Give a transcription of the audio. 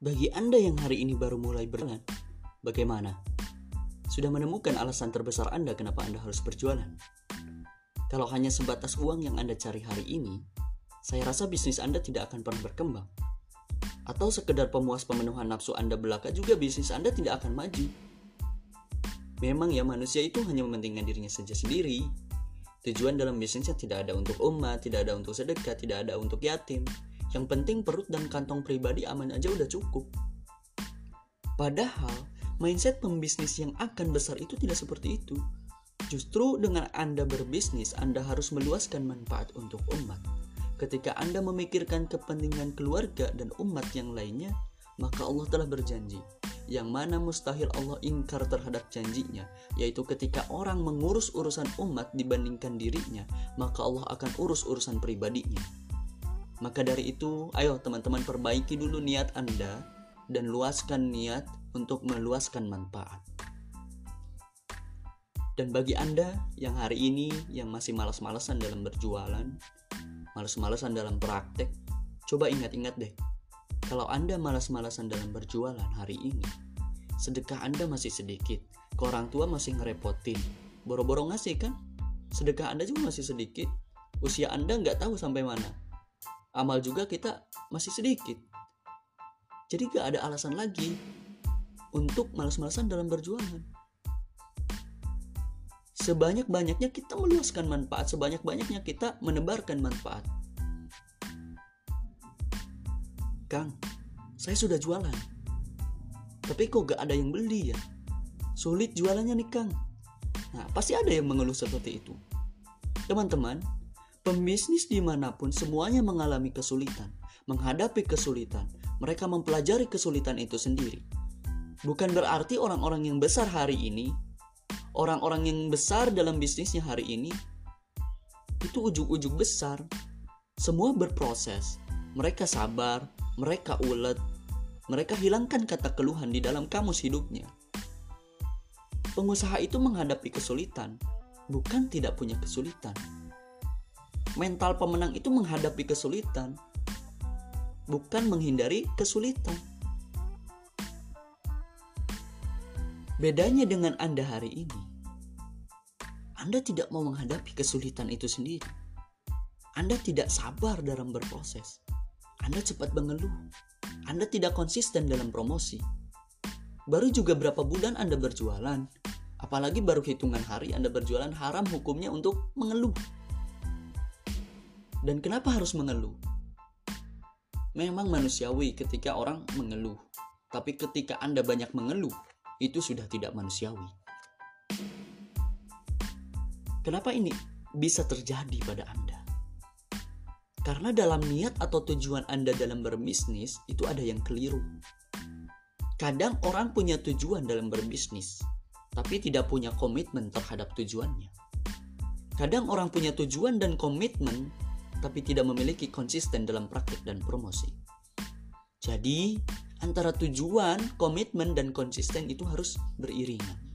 Bagi Anda yang hari ini baru mulai berjalan, bagaimana? Sudah menemukan alasan terbesar Anda kenapa Anda harus berjualan? Kalau hanya sebatas uang yang Anda cari hari ini, saya rasa bisnis Anda tidak akan pernah berkembang. Atau sekedar pemuas pemenuhan nafsu Anda belaka juga bisnis Anda tidak akan maju. Memang ya manusia itu hanya mementingkan dirinya saja sendiri. Tujuan dalam bisnisnya tidak ada untuk umat, tidak ada untuk sedekah, tidak ada untuk yatim, yang penting perut dan kantong pribadi aman aja udah cukup. Padahal, mindset pembisnis yang akan besar itu tidak seperti itu. Justru dengan Anda berbisnis, Anda harus meluaskan manfaat untuk umat. Ketika Anda memikirkan kepentingan keluarga dan umat yang lainnya, maka Allah telah berjanji yang mana mustahil Allah ingkar terhadap janjinya, yaitu ketika orang mengurus urusan umat dibandingkan dirinya, maka Allah akan urus urusan pribadinya. Maka dari itu, ayo teman-teman perbaiki dulu niat Anda dan luaskan niat untuk meluaskan manfaat. Dan bagi Anda yang hari ini yang masih malas-malasan dalam berjualan, malas-malasan dalam praktek, coba ingat-ingat deh. Kalau Anda malas-malasan dalam berjualan hari ini, sedekah Anda masih sedikit, ke orang tua masih ngerepotin, boro-boro ngasih kan? Sedekah Anda juga masih sedikit, usia Anda nggak tahu sampai mana amal juga kita masih sedikit. Jadi gak ada alasan lagi untuk malas-malasan dalam berjualan. Sebanyak-banyaknya kita meluaskan manfaat, sebanyak-banyaknya kita menebarkan manfaat. Kang, saya sudah jualan. Tapi kok gak ada yang beli ya? Sulit jualannya nih Kang. Nah, pasti ada yang mengeluh seperti itu. Teman-teman, Pembisnis di mana pun semuanya mengalami kesulitan, menghadapi kesulitan. Mereka mempelajari kesulitan itu sendiri. Bukan berarti orang-orang yang besar hari ini, orang-orang yang besar dalam bisnisnya hari ini, itu ujuk-ujuk besar. Semua berproses. Mereka sabar, mereka ulet, mereka hilangkan kata keluhan di dalam kamus hidupnya. Pengusaha itu menghadapi kesulitan, bukan tidak punya kesulitan mental pemenang itu menghadapi kesulitan, bukan menghindari kesulitan. Bedanya dengan Anda hari ini, Anda tidak mau menghadapi kesulitan itu sendiri. Anda tidak sabar dalam berproses. Anda cepat mengeluh. Anda tidak konsisten dalam promosi. Baru juga berapa bulan Anda berjualan, apalagi baru hitungan hari Anda berjualan haram hukumnya untuk mengeluh. Dan kenapa harus mengeluh? Memang manusiawi ketika orang mengeluh, tapi ketika Anda banyak mengeluh, itu sudah tidak manusiawi. Kenapa ini bisa terjadi pada Anda? Karena dalam niat atau tujuan Anda dalam berbisnis itu ada yang keliru. Kadang orang punya tujuan dalam berbisnis, tapi tidak punya komitmen terhadap tujuannya. Kadang orang punya tujuan dan komitmen, tapi tidak memiliki konsisten dalam praktik dan promosi. Jadi, antara tujuan, komitmen, dan konsisten itu harus beriringan.